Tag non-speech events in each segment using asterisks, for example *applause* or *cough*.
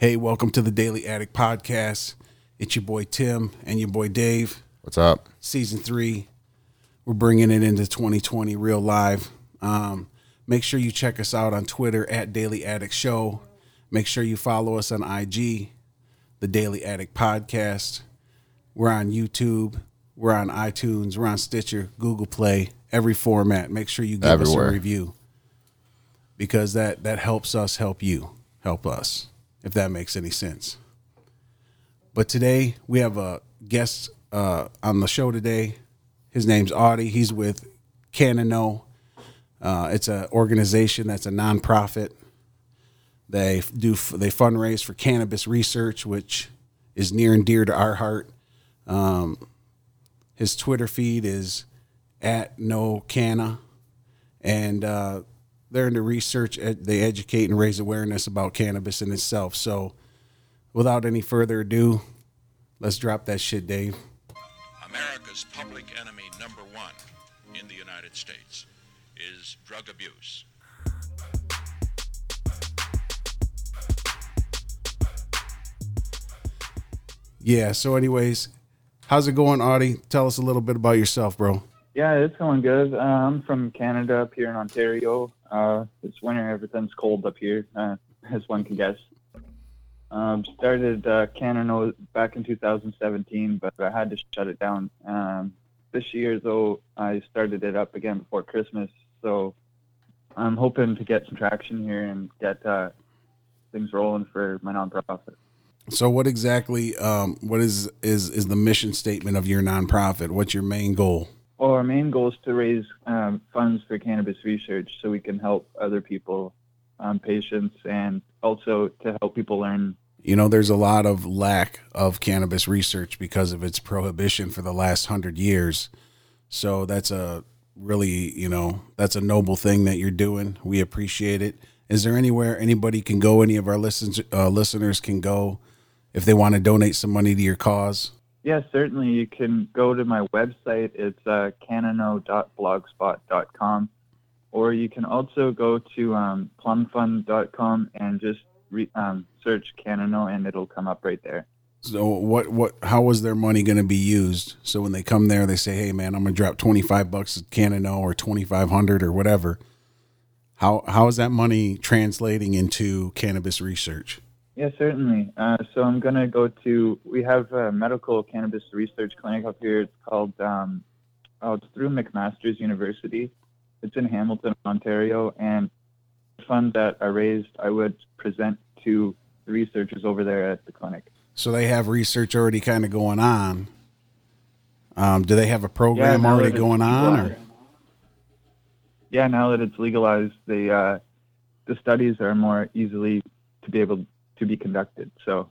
Hey, welcome to the Daily Addict Podcast. It's your boy Tim and your boy Dave. What's up? Season three. We're bringing it into 2020 real live. Um, make sure you check us out on Twitter at Daily Addict Show. Make sure you follow us on IG, the Daily Addict Podcast. We're on YouTube. We're on iTunes. We're on Stitcher, Google Play, every format. Make sure you give Everywhere. us a review because that that helps us help you help us if that makes any sense. But today we have a guest uh, on the show today. His name's Audie. He's with Cannaknow. Uh, it's an organization that's a nonprofit. They do they fundraise for cannabis research, which is near and dear to our heart. Um, his Twitter feed is at no canna, and uh, they're into research. ed- They educate and raise awareness about cannabis in itself. So, without any further ado, let's drop that shit, Dave. America's public enemy number one in the United States is drug abuse. Yeah. So, anyways, how's it going, Audie? Tell us a little bit about yourself, bro. Yeah, it's going good. Uh, I'm from Canada up here in Ontario. Uh, it's winter, everything's cold up here, uh, *laughs* as one can guess. Um, started uh, Cannaknow back in 2017, but I had to shut it down. Um, this year, though, I started it up again before Christmas, so I'm hoping to get some traction here and get uh, things rolling for my nonprofit. So, what exactly? Um, what is is is the mission statement of your nonprofit? What's your main goal? Well, our main goal is to raise um, funds for cannabis research so we can help other people, um, patients, and also to help people learn. You know, there's a lot of lack of cannabis research because of its prohibition for the last hundred years. So that's a really, you know, that's a noble thing that you're doing. We appreciate it. Is there anywhere anybody can go? Any of our listeners uh, listeners can go if they want to donate some money to your cause? Yes, certainly. You can go to my website. It's uh, cannaknow.blogspot.com. Or you can also go to um, plumfund.com and just re- um, search Cannaknow and it'll come up right there. So what what how was their money going to be used? So when they come there, they say, "Hey, man, I'm going to drop 25 bucks at Cannaknow or 2,500 or whatever." How how is that money translating into cannabis research? Yeah, certainly. Uh, so I'm going to go to, we have a medical cannabis research clinic up here. It's called, um, oh, it's through McMaster's University. It's in Hamilton, Ontario. And the fund that I raised, I would present to the researchers over there at the clinic. So they have research already kind of going on. Um, do they have a program now already going on? Or? Yeah, now that it's legalized, the, uh, the studies are more easily to be able to be conducted. So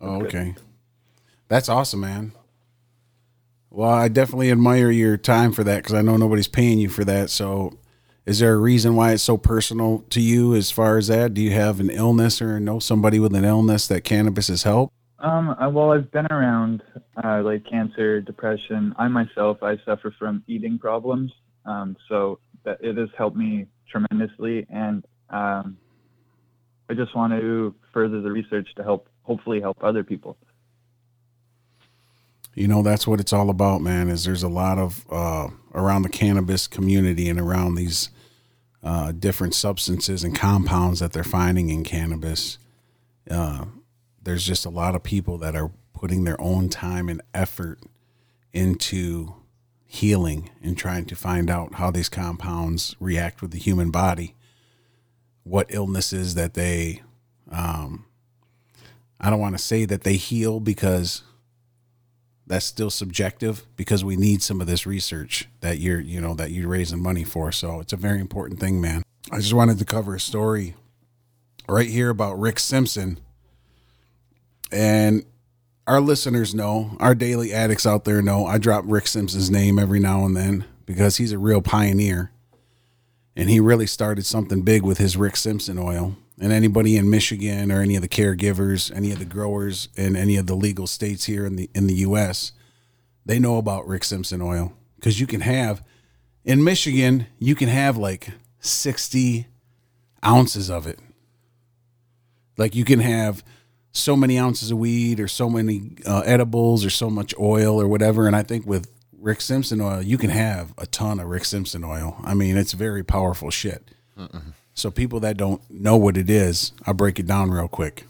Oh, okay. That's awesome, man. Well, I definitely admire your time for that because I know nobody's paying you for that. So, is there a reason why it's so personal to you as far as that? Do you have an illness or know somebody with an illness that cannabis has helped? Um, I- well, I've been around uh, like cancer, depression. I myself, I suffer from eating problems, um, so that it has helped me tremendously, and um, I just want to further the research to help, hopefully, help other people. You know, that's what it's all about, man. Is there's a lot of uh, around the cannabis community and around these uh, different substances and compounds that they're finding in cannabis. Uh, there's just a lot of people that are putting their own time and effort into healing and trying to find out how these compounds react with the human body, what illnesses that they, um, I don't want to say that they heal because that's still subjective because we need some of this research that you're you know that you're raising money for. So it's a very important thing man. I just wanted to cover a story right here about rick simpson. And our listeners know our daily addicts out there know i drop rick simpson's name every now and then because he's a real pioneer. And he really started something big with his rick simpson oil and anybody in Michigan or any of the caregivers, any of the growers in any of the legal states here in the in the US, they know about Rick Simpson oil cuz you can have in Michigan, you can have like 60 ounces of it. Like you can have so many ounces of weed or so many uh, edibles or so much oil or whatever. And I think with Rick Simpson oil, you can have a ton of Rick Simpson oil. I mean, it's very powerful shit. So people that don't know what it is, I'll break it down real quick.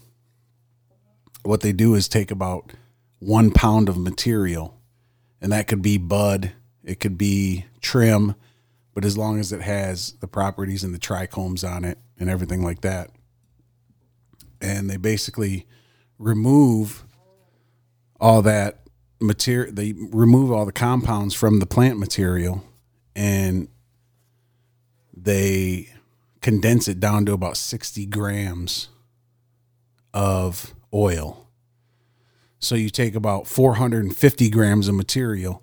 What they do is take about one pound of material, and that could be bud, it could be trim, but as long as it has the properties and the trichomes on it and everything like that. And they basically remove all that material, they remove all the compounds from the plant material and they condense it down to about 60 grams of oil. So you take about 450 grams of material,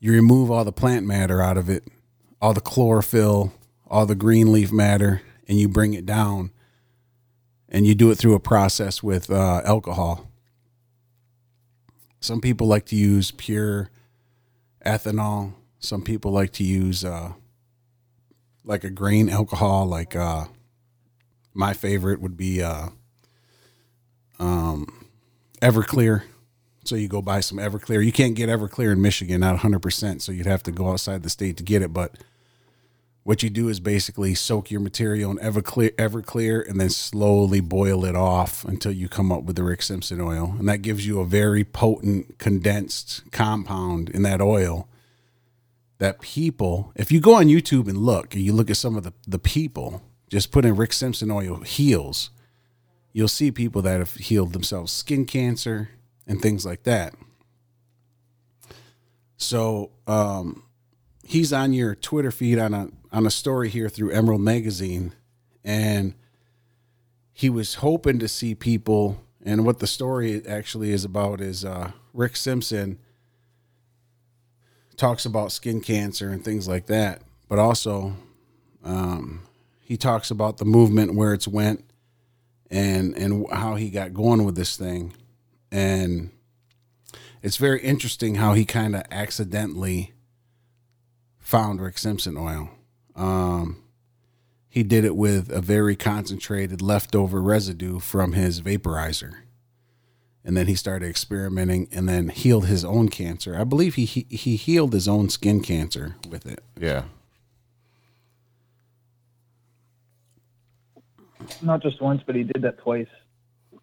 you remove all the plant matter out of it, all the chlorophyll, all the green leaf matter, and you bring it down. And you do it through a process with uh, alcohol. Some people like to use pure ethanol. Some people like to use uh, like a grain alcohol. Like uh, my favorite would be uh, um, Everclear. So you go buy some Everclear. You can't get Everclear in Michigan, not 100%. So you'd have to go outside the state to get it. But what you do is basically soak your material in Everclear, Everclear and then slowly boil it off until you come up with the Rick Simpson oil. And that gives you a very potent condensed compound in that oil that people, if you go on YouTube and look, and you look at some of the, the people, just put in Rick Simpson oil heals, you'll see people that have healed themselves skin cancer and things like that. So um, he's on your Twitter feed on a on a story here through Emerald Magazine, and he was hoping to see people. And what the story actually is about is uh, Rick Simpson talks about skin cancer and things like that, but also um, he talks about the movement where it's went and and how he got going with this thing, and it's very interesting how he kind of accidentally found Rick Simpson oil. Um, he did it with a very concentrated leftover residue from his vaporizer. And then he started experimenting and then healed his own cancer. I believe he he, he healed his own skin cancer with it. Yeah. Not just once, but he did that twice.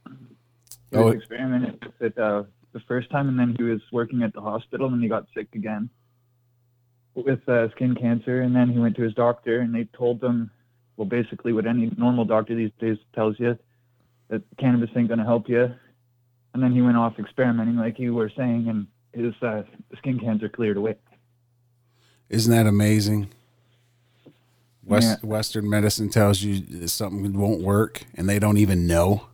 He Oh, was it- experimenting with it uh, the first time, and then he was working at the hospital, and he got sick again with uh, skin cancer. And then he went to his doctor, and they told him, well, basically what any normal doctor these days tells you, that cannabis ain't going to help you. And then he went off experimenting, like you were saying, and his uh, skin cancer cleared away. Isn't that amazing? West, Yeah. Western medicine tells you something won't work and they don't even know.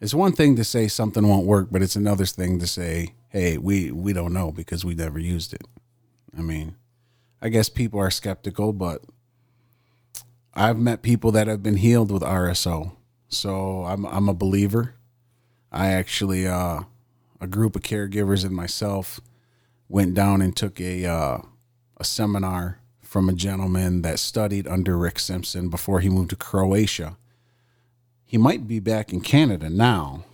It's one thing to say something won't work, but it's another thing to say, hey, we, we don't know because we never used it. I mean, I guess people are skeptical, but I've met people that have been healed with RSO. So I'm, I'm a believer. I actually, uh, a group of caregivers and myself went down and took a uh, a seminar from a gentleman that studied under Rick Simpson before he moved to Croatia. He might be back in Canada now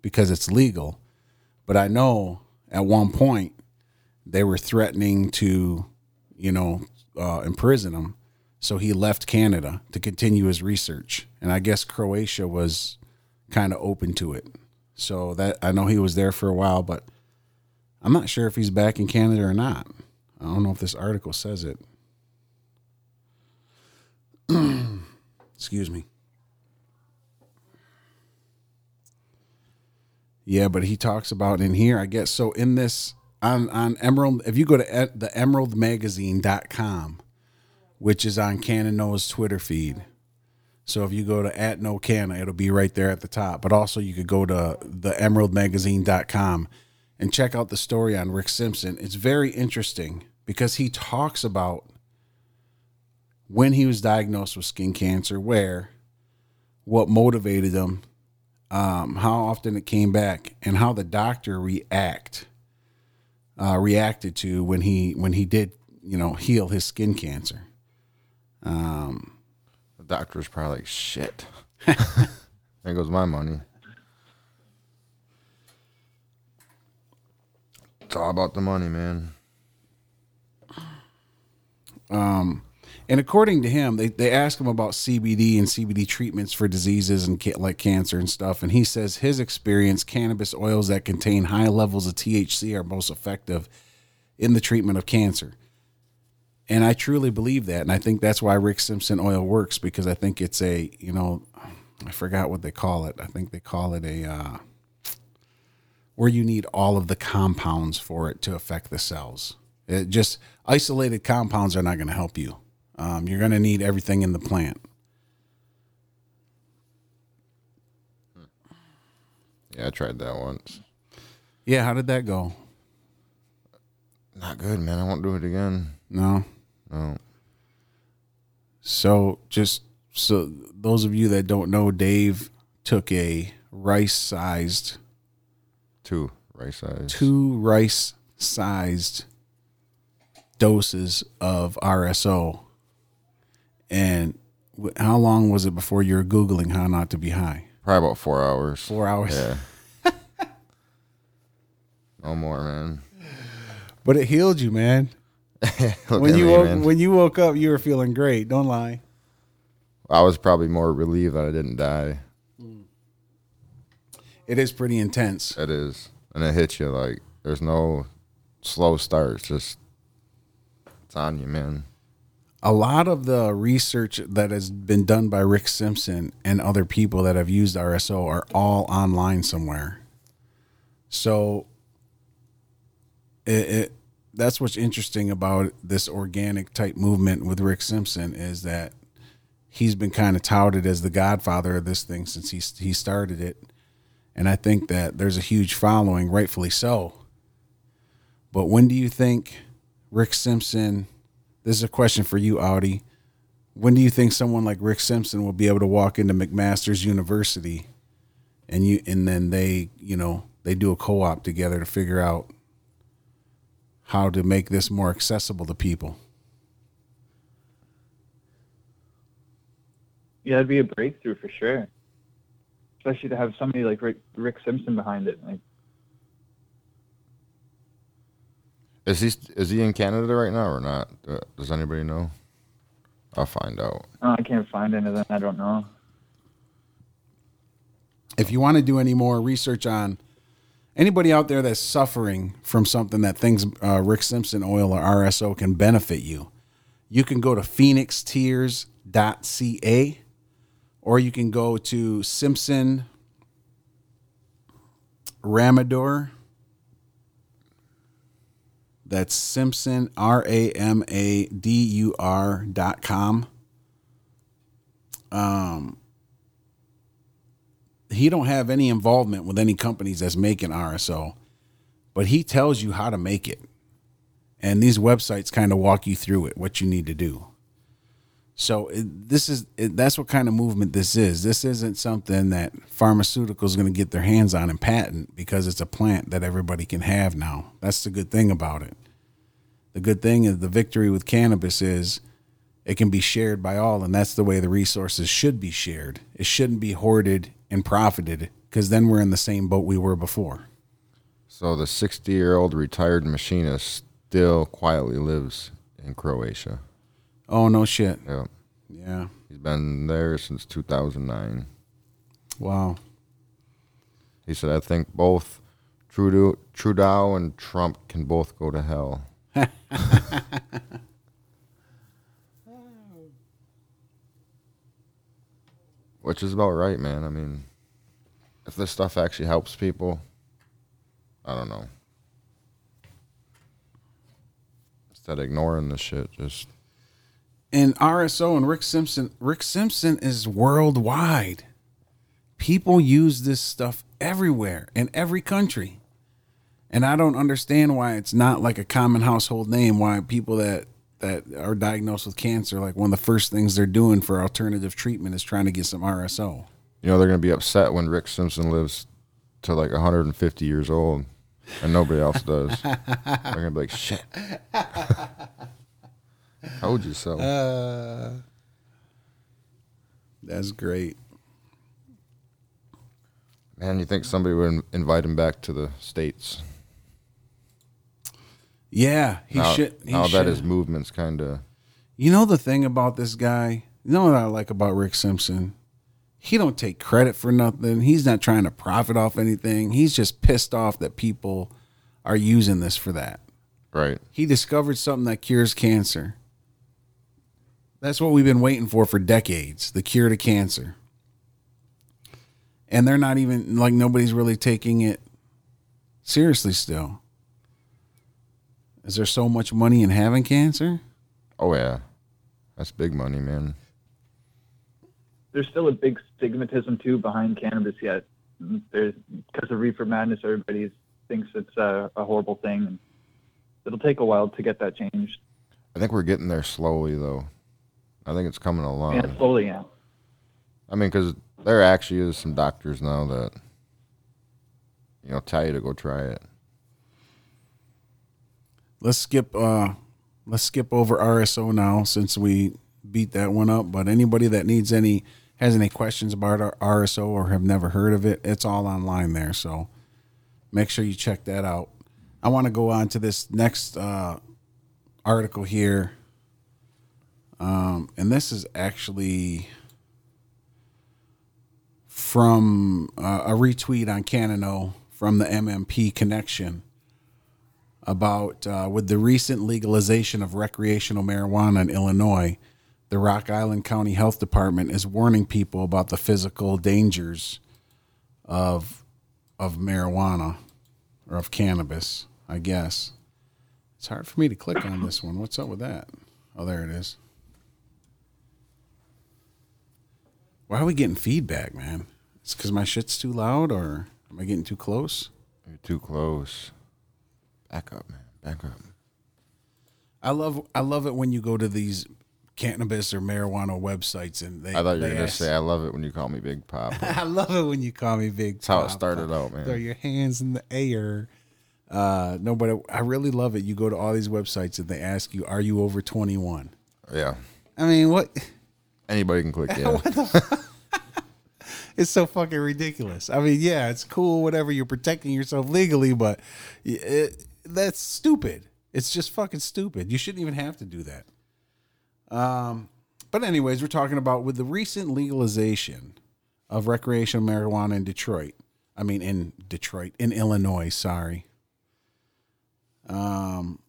because it's legal, but I know at one point they were threatening to, you know, uh, imprison him. So he left Canada to continue his research, and I guess Croatia was kind of open to it. So that I know he was there for a while, but I'm not sure if he's back in Canada or not. I don't know if this article says it. *clears throat* Excuse me. Yeah, but he talks about in here, I guess. So in this on on Emerald, if you go to e- the emeraldmagazine.com, which is on Cannaknow's Twitter feed. So if you go to at no canna, it'll be right there at the top. But also you could go to the emeraldmagazine.com and check out the story on Rick Simpson. It's very interesting because he talks about when he was diagnosed with skin cancer, where, what motivated him, um, how often it came back, and how the doctor react uh, reacted to when he when he did you know heal his skin cancer. The doctor's probably like, shit. *laughs* There goes my money. It's all about the money, man. Um, and according to him, they, they ask him about CBD and CBD treatments for diseases and ca- like cancer and stuff. And he says his experience, cannabis oils that contain high levels of THC are most effective in the treatment of cancer. And I truly believe that. And I think that's why Rick Simpson oil works because I think it's a, you know, I forgot what they call it. I think they call it a, uh, where you need all of the compounds for it to affect the cells. It just isolated compounds are not going to help you. Um, you're going to need everything in the plant. Yeah, I tried that once. Yeah, how did that go? Not good, man. I won't do it again. No. No. So just so those of you that don't know, Dave took a rice-sized, Two rice-sized two rice-sized doses of RSO. And how long was it before you were googling how not to be high? Probably about four hours. Four hours. Yeah. *laughs* no more, man. But it healed you, man. *laughs* When you me, woke, man. when you woke up, you were feeling great. Don't lie. I was probably more relieved that I didn't die. Mm. It is pretty intense. It is, and it hits you like there's no slow start. It's just it's on you, man. A lot of the research that has been done by Rick Simpson and other people that have used RSO are all online somewhere. So it, it that's what's interesting about this organic type movement with Rick Simpson is that he's been kind of touted as the godfather of this thing since he he started it. And I think that there's a huge following, rightfully so. But when do you think Rick Simpson this is a question for you, Audi. When do you think someone like Rick Simpson will be able to walk into McMaster's University and you and then they, you know, they do a co-op together to figure out how to make this more accessible to people? Yeah, it'd be a breakthrough for sure. Especially to have somebody like Rick, Rick Simpson behind it. Like, Is he is he in Canada right now or not? Uh, Does anybody know? I'll find out. oh, I can't find anything. I don't know. if you want to do any more research on anybody out there that's suffering from something that thinks uh, Rick Simpson oil or RSO can benefit you, you can go to phoenixtears.ca or you can go to Simpson Ramador. That's Simpson, R A M A D U R dot com. He don't have any involvement with any companies that's making RSO, but he tells you how to make it. And these websites kind of walk you through it, what you need to do. So it, this is it, that's what kind of movement this is. This isn't something that pharmaceuticals going to get their hands on and patent because it's a plant that everybody can have now. That's the good thing about it. The good thing is the victory with cannabis is it can be shared by all and that's the way the resources should be shared it shouldn't be hoarded and profited because then we're in the same boat we were before So the 60 year old retired machinist still quietly lives in Croatia. oh no shit Yeah, yeah he's been there since 2009. wow He said, "I think both Trudeau, Trudeau and Trump can both go to hell." *laughs* *laughs* Which is about right, man. I mean, if this stuff actually helps people, I don't know. Instead of ignoring the shit, just and rso and rick simpson rick simpson is worldwide people use this stuff everywhere in every country and i don't understand why it's not like a common household name why people that that are diagnosed with cancer like one of the first things they're doing for alternative treatment is trying to get some rso you know they're gonna be upset when Rick Simpson lives to like 150 years old, and nobody else does. they're gonna be like, "Shit, told you so." That's great. And you think somebody would invite him back to the states? Yeah, he now, should. He now should. that his movement's kind of You know the thing about this guy? You know what I like about Rick Simpson? He don't take credit for nothing. He's not trying to profit off anything. He's just pissed off that people are using this for that. right. He discovered something that cures cancer. That's what we've been waiting for for decades, the cure to cancer. And they're not even like nobody's really taking it seriously still. Is there so much money in having cancer? Oh yeah, that's big money, man. There's still a big stigmatism too behind cannabis yet. There's because of reefer madness, everybody thinks it's a, a horrible thing, and it'll take a while to get that changed. I think we're getting there slowly, though. I think it's coming along. Yeah, slowly, yeah. I mean, because there actually is some doctors now that you know tell you to go try it. Let's skip uh let's skip over RSO now since we beat that one up. But anybody that needs any has any questions about our RSO or have never heard of it, it's all online there. So make sure you check that out. I want to go on to this next uh, article here. Um, and this is actually from uh, a retweet on Cannaknow from the MMP connection about uh, with the recent legalization of recreational marijuana in Illinois, the Rock Island County Health Department is warning people about the physical dangers of of marijuana or of cannabis. I guess it's hard for me to click on this one. What's up with that? Oh, there it is. Why are we getting feedback, man? It's because my shit's too loud, or am I getting too close? You're too close. Back up, man. Back up. I love I love it when you go to these cannabis or marijuana websites and they. I thought you were gonna ask- say I love it when you call me Big Pop. *laughs* I love it when you call me Big. That's Pop. how it started out, man. Throw your hands in the air. Uh, no, but I really love it. You go to all these websites and they ask you, "Are you over 21?" Yeah. I mean, what? Anybody can click *laughs* yeah. *laughs* It's so fucking ridiculous. I mean, yeah, it's cool, whatever. You're protecting yourself legally, but it, that's stupid. It's just fucking stupid. You shouldn't even have to do that. Um, but anyways, we're talking about with the recent legalization of recreational marijuana in Detroit. I mean, in Detroit, in Illinois. Sorry. Um,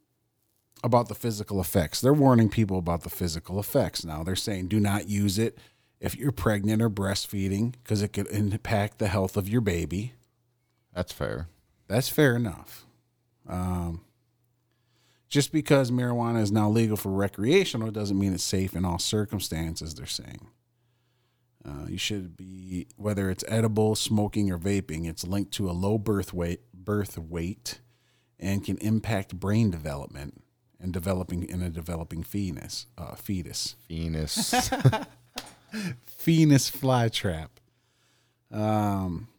about the physical effects. They're warning people about the physical effects. Now they're saying do not use it if you're pregnant or breastfeeding because it could impact the health of your baby. That's fair. That's fair enough. Um, just because marijuana is now legal for recreational doesn't mean it's safe in all circumstances, they're saying. Uh, you should be, whether it's edible, smoking, or vaping, it's linked to a low birth weight, birth weight and can impact brain development and developing in a developing fetus. Uh, fetus. Venus. Venus *laughs* flytrap. Um,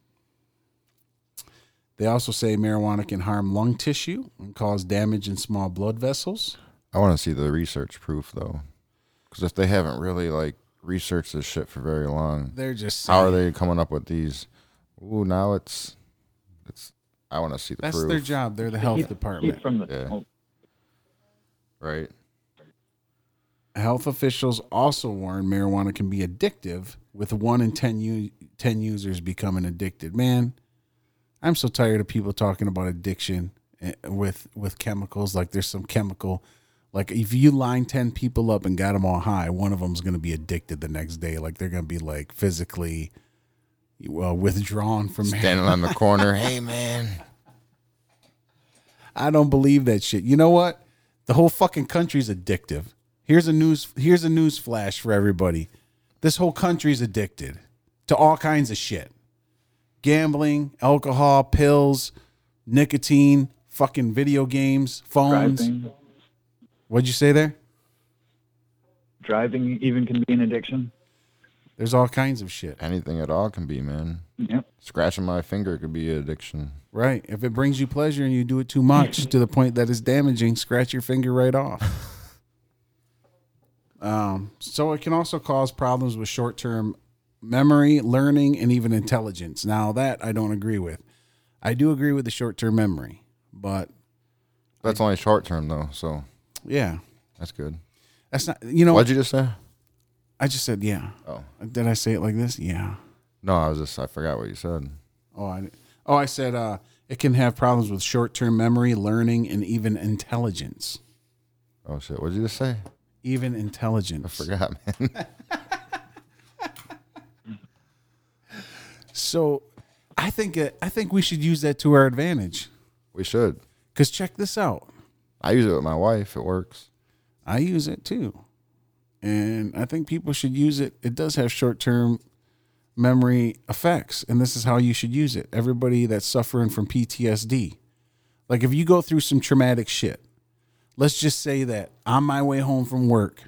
they also say marijuana can harm lung tissue and cause damage in small blood vessels. I want to see the research proof though, because if they haven't really like researched this shit for very long, They're just how are they coming up with these? Ooh, now it's it's. I want to see the proof. That's proof. their job. They're the health Keep- department. Keep from the Yeah. smoke. right? Health officials also warn marijuana can be addictive, with one in 10, u- 10 users becoming addicted. Man, I'm so tired of people talking about addiction eh, with with chemicals. Like there's some chemical, like if you line 10 people up and got them all high, one of them's going to be addicted the next day. Like they're going to be like physically well, withdrawn from Standing on the *laughs* corner, hey man, I don't believe that shit. You know what? The whole fucking country's addictive. Here's a news here's a news flash for everybody. This whole country's addicted to all kinds of shit. Gambling, alcohol, pills, nicotine, fucking video games, phones. Driving, What'd you say there? driving even can be an addiction. There's all kinds of shit. anything at all can be, man. Yep. Scratching my finger could be an addiction. Right. If it brings you pleasure and you do it too much to the point that it's damaging, scratch your finger right off. *laughs* um, so it can also cause problems with short term memory, learning, and even intelligence. Now that I don't agree with. I do agree with the short term memory, but That's only short term though, so yeah, that's good. that's not. You know, What'd you just say? I just said yeah. Oh Did I say it like this? Yeah. no, I was just I forgot what you said. Oh, I. Oh, I said uh, it can have problems with short term memory, learning, and even intelligence. Oh shit, what'd you just say? Even intelligence. I forgot, man. *laughs* So, I think uh, I think we should use that to our advantage. we should. Cause check this out. I use it with my wife. It works. I use it too. And I think people should use it. It does have short term memory effects, and this is how you should use it. Everybody that's suffering from PTSD, like if you go through some traumatic shit, let's just say that on my way home from work,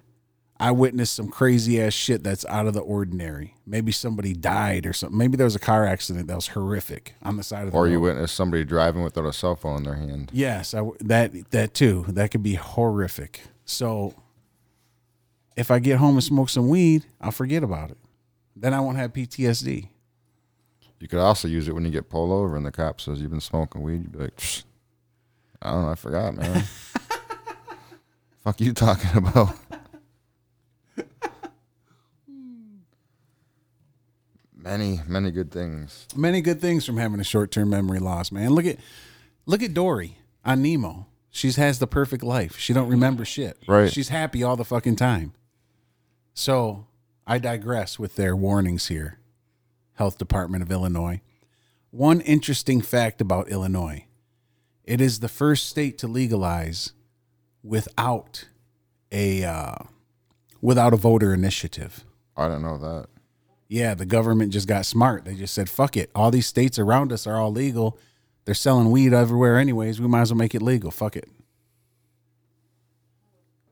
I witnessed some crazy ass shit that's out of the ordinary. Maybe somebody died or something. Maybe there was a car accident that was horrific on the side of the Or road. you witnessed somebody driving without a cell phone in their hand. Yes, I, that that too. That could be horrific. So if I get home and smoke some weed, I'll forget about it. Then I won't have PTSD. You could also use it when you get pulled over and the cop says you've been smoking weed. You'd be like, "Psh, I don't know, I forgot, man. *laughs* Fuck you talking *laughs* about? Many, many good things. Many good things from having a short-term memory loss, man. Look at look at Dory on Nemo. She has the perfect life. She don't remember shit. Right. She's happy all the fucking time. So I digress with their warnings here. Health Department of Illinois. One interesting fact about Illinois. It is the first state to legalize without a uh, without a voter initiative. I don't know that. Yeah, the government just got smart. They just said, "Fuck it. All these states around us are all legal. They're selling weed everywhere anyways. We might as well make it legal. Fuck it."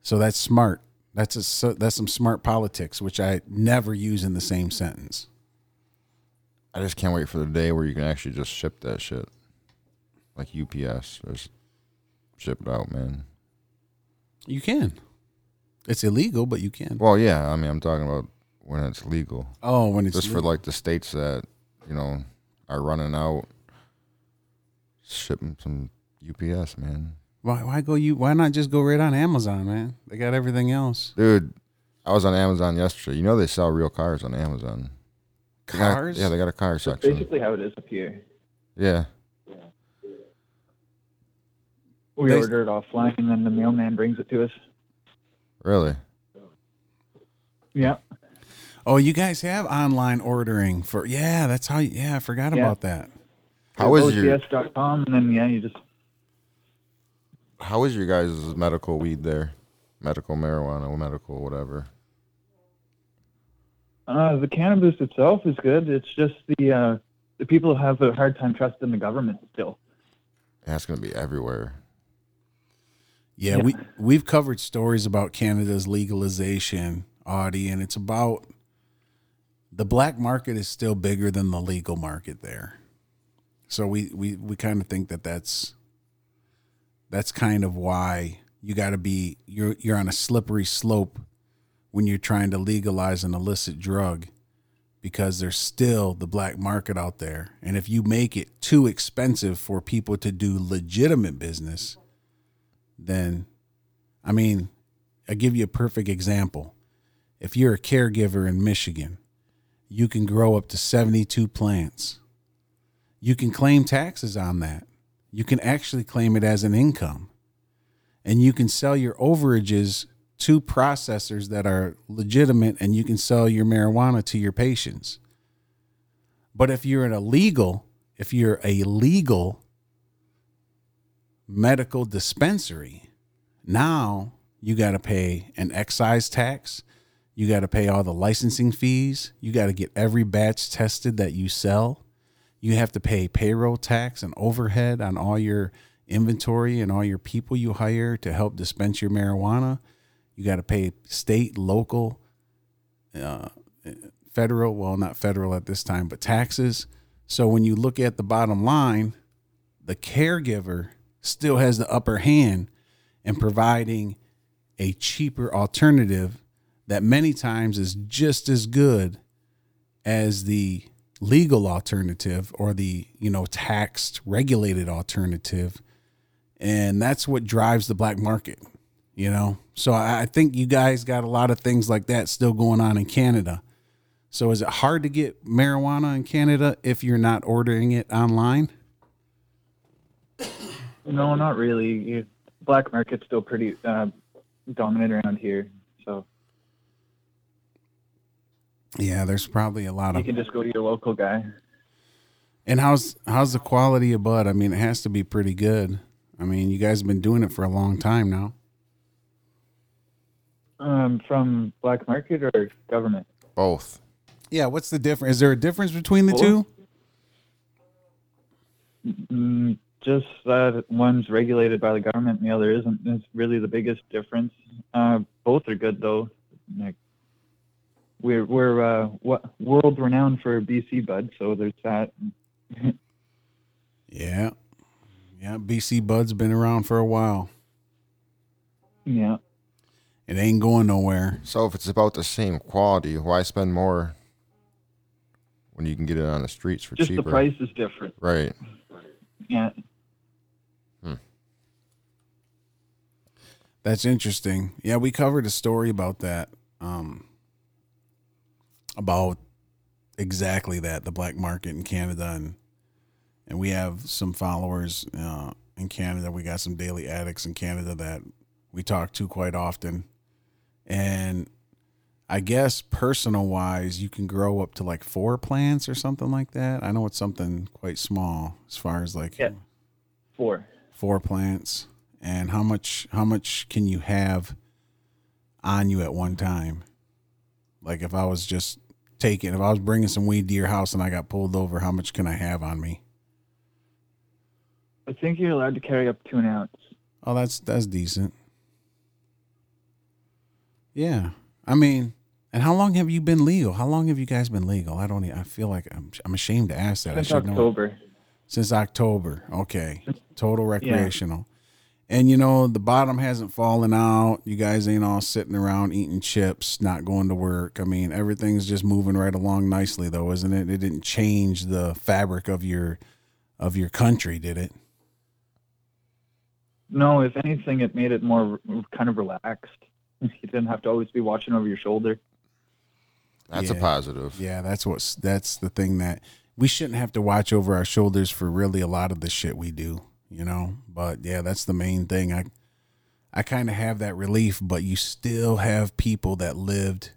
So that's smart. That's a so that's some smart politics, which I never use in the same sentence. I just can't wait for the day where you can actually just ship that shit. Like UPS. Just ship it out, man. You can. It's illegal, but you can. Well, yeah, I mean, I'm talking about when it's legal. Oh, when it's just for like the states that you know are running out shipping some UPS, man. why why go you why not just go right on Amazon, man? They got everything else. Dude, I was on Amazon yesterday. You know they sell real cars on Amazon. They got- Cars? yeah, they got a car That's section. basically how it is up here. Yeah. We They- order it offline, and then the mailman brings it to us. Really? Yeah. Oh, you guys have online ordering for yeah, that's how yeah, I forgot Yeah. about that. How is your OCS.com, and then yeah, you just how is your guys' medical weed there? Medical marijuana, medical whatever. uh, the cannabis itself is good. It's just the uh, the people have a hard time trusting the government still. Yeah, it's gonna be everywhere. Yeah, Yeah. we we've covered stories about Canada's legalization, Audie, and it's about the black market is still bigger than the legal market there. So we we we kind of think that that's that's kind of why you got to be you're you're on a slippery slope when you're trying to legalize an illicit drug because there's still the black market out there. And if you make it too expensive for people to do legitimate business, then I mean, I give you a perfect example. If you're a caregiver in Michigan, you can grow up to 72 plants. You can claim taxes on that. You can actually claim it as an income. And you can sell your overages to processors that are legitimate and you can sell your marijuana to your patients. But if you're an illegal, if you're a legal medical dispensary, now you got to pay an excise tax. You got to pay all the licensing fees. You got to get every batch tested that you sell. You have to pay payroll tax and overhead on all your inventory and all your people you hire to help dispense your marijuana. You got to pay state, local, uh, federal, well, not federal at this time, but taxes. So when you look at the bottom line, the caregiver still has the upper hand in providing a cheaper alternative that many times is just as good as the legal alternative or the you know taxed regulated alternative. And that's what drives the black market you know? So I, think you guys got a lot of things like that still going on in canada. So is it hard to get marijuana in canada if you're not ordering it online? No, not really. Black market's still pretty uh, dominant around here, so yeah there's probably a lot you of You can just go to your local guy. and how's how's the quality of bud i mean it has to be pretty good i mean you guys have been doing it for a long time now Um, from black market or government? Both. yeah what's the difference is there a difference between the Both. two Mm, just that one's regulated by the government and the other isn't. Is really the biggest difference. Uh, both are good though. Like we're we're uh, what world renowned for BC bud, so there's that. *laughs* Yeah. Yeah. BC Bud's been around for a while. Yeah. It ain't going nowhere. So if it's about the same quality, why spend more when you can get it on the streets for Just cheaper? the price is different. Right. Yeah. That's interesting. Yeah, we covered a story about that. Um about exactly that, the black market in Canada and and we have some followers uh in Canada. We got some daily addicts in Canada that we talk to quite often. And I guess personal wise, you can grow up to like four plants or something like that. I know it's something quite small as far as like Yeah. Four. four plants and how much how much can you have on you at one time like if i was just taking if i was bringing some weed to your house and i got pulled over how much can i have on me I think you're allowed to carry up to an ounce. oh that's that's decent yeah i mean and how long have you been legal how long have you guys been legal i don't I feel like i'm, I'm ashamed to ask that Since i should know October. Since October. Okay. Total recreational. And you know, the bottom hasn't fallen out. You guys ain't all sitting around eating chips, not going to work. I mean, everything's just moving right along nicely though, isn't it? It didn't change the fabric of your of your country, did it? No, if anything, it made it more kind of relaxed. *laughs* You didn't have to always be watching over your shoulder. That's a positive. Yeah, that's what's that's the thing that we shouldn't have to watch over our shoulders for really a lot of the shit we do, you know. But yeah, that's the main thing. I I kind of have that relief, but you still have people that lived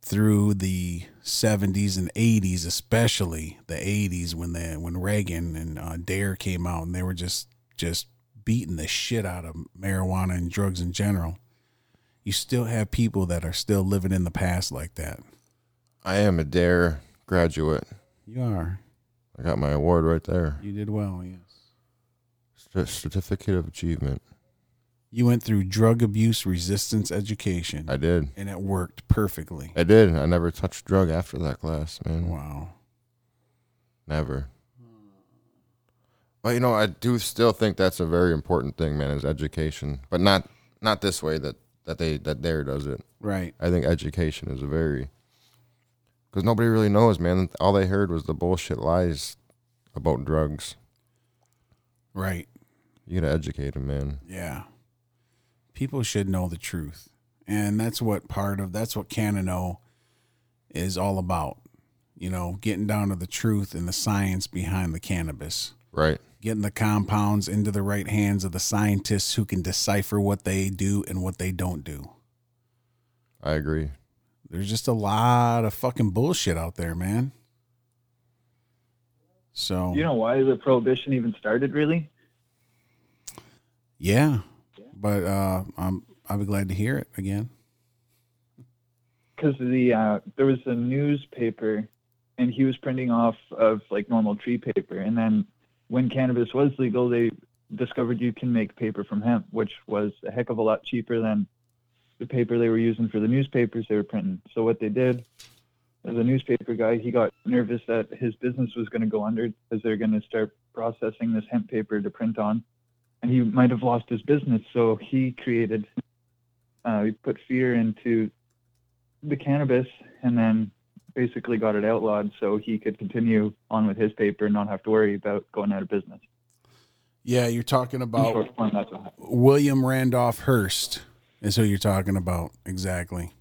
through the 70s and 80s, especially the 80s when the when Reagan and uh, Dare came out and they were just just beating the shit out of marijuana and drugs in general. You still have people that are still living in the past like that. I am a DARE graduate. You are. I got my award right there. You did well, yes. Cer- Certificate of Achievement. You went through drug abuse resistance education I did. and it worked perfectly. I did. I never touched drug after that class, man. Wow. Never. But you know, I do still think that's a very important thing, man, is education. But not not this way that that they that Dare does it. Right. I think education is a very because nobody really knows, man. All they heard was the bullshit lies about drugs. Right. You gotta educate them, man. Yeah. People should know the truth. And that's what part of that's what Cannaknow is all about. You know, getting down to the truth and the science behind the cannabis. Right? Getting the compounds into the right hands of the scientists who can decipher what they do and what they don't do. I agree. There's just a lot of fucking bullshit out there, man. So You know why the prohibition even started, really? Yeah, but uh, I'm I'll be glad to hear it again. Because the uh, there was a newspaper, and he was printing off of like normal tree paper, and then when cannabis was legal, they discovered you can make paper from hemp, which was a heck of a lot cheaper than the paper they were using for the newspapers they were printing. So what they did, as a newspaper guy, he got nervous that his business was going to go under because they're going to start processing this hemp paper to print on, he might have lost his business. So he created, uh, he put fear into the cannabis, and then basically got it outlawed so he could continue on with his paper and not have to worry about going out of business. Yeah, you're talking about form, that's what happened. William Randolph Hearst is who you're talking about exactly.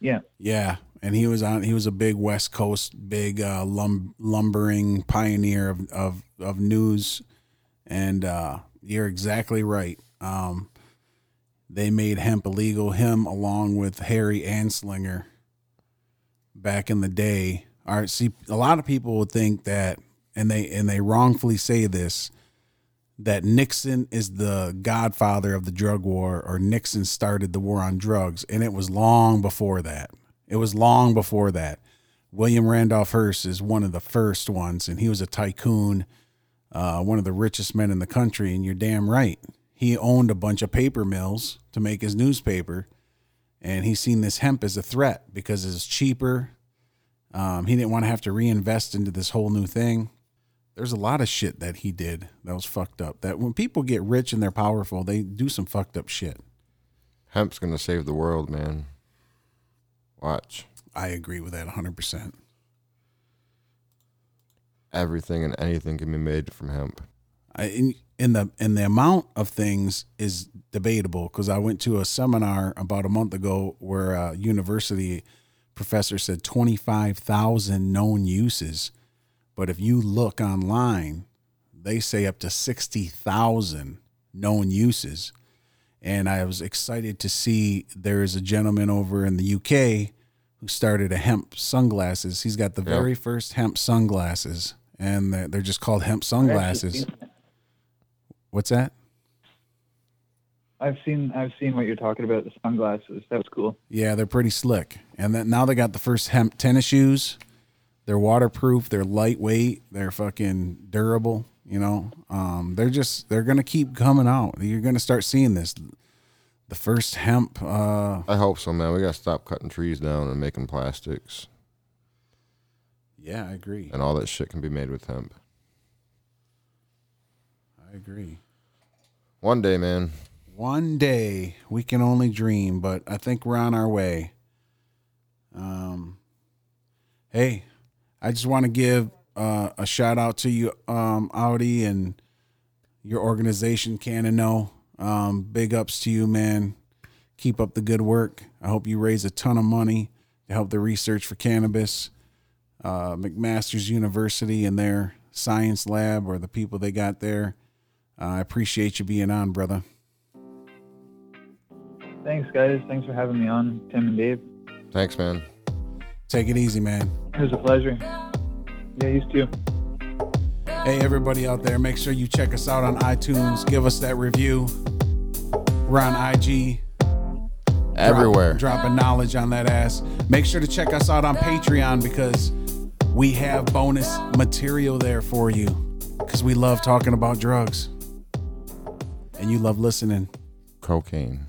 Yeah. Yeah, and he was on. He was a big West Coast, big uh, lum, lumbering pioneer of, of of news, and uh, you're exactly right. Um, they made hemp illegal. Him along with Harry Anslinger back in the day. All right, see, a lot of people would think that, and they and they wrongfully say this that Nixon is the godfather of the drug war or Nixon started the war on drugs. And it was long before that. It was long before that. William Randolph Hearst is one of the first ones, and he was a tycoon, uh, one of the richest men in the country. And you're damn right. He owned a bunch of paper mills to make his newspaper, and he seen this hemp as a threat because it's cheaper. Um, he didn't want to have to reinvest into this whole new thing there's a lot of shit that he did that was fucked up. That when people get rich and they're powerful, they do some fucked up shit. Hemp's gonna save the world, man. Watch I agree with that 100%. Everything and anything can be made from hemp. I, in, in the in the amount of things is debatable because I went to a seminar about a month ago where a university professor said 25,000 known uses. But if you look online, they say up to 60,000 known uses. And I was excited to see there is a gentleman over in the UK who started a hemp sunglasses. He's got the Yep. very first hemp sunglasses, and they're, they're just called hemp sunglasses. What's that? I've seen I've seen what you're talking about. The sunglasses. That was cool. Yeah, they're pretty slick. And then now they got the first hemp tennis shoes. They're waterproof. They're lightweight. They're fucking durable. You know, um, they're just they're gonna keep coming out. You're gonna start seeing this. The first hemp. Uh, I hope so, man. We gotta stop cutting trees down and making plastics, yeah, I agree. and all that shit can be made with hemp. I agree. One day, man. One day we can only dream, but I think we're on our way. Um, hey, I just want to give uh, a shout out to you, um, Audi, and your organization, Cannaknow. Um, big ups to you, man. Keep up the good work. I hope you raise a ton of money to help the research for cannabis. Uh, McMaster's University and their science lab, or the people they got there. Uh, I appreciate you being on, brother. Thanks, guys. Thanks for having me on, Tim and Dave. Thanks, man. Take it easy, man. It was a pleasure. Yeah, you too. Hey, everybody out there, make sure you check us out on iTunes. Give us that review. We're on IG. Everywhere. Drop, dropping knowledge on that ass. Make sure to check us out on Patreon because we have bonus material there for you. Because we love talking about drugs. And you love listening. Cocaine.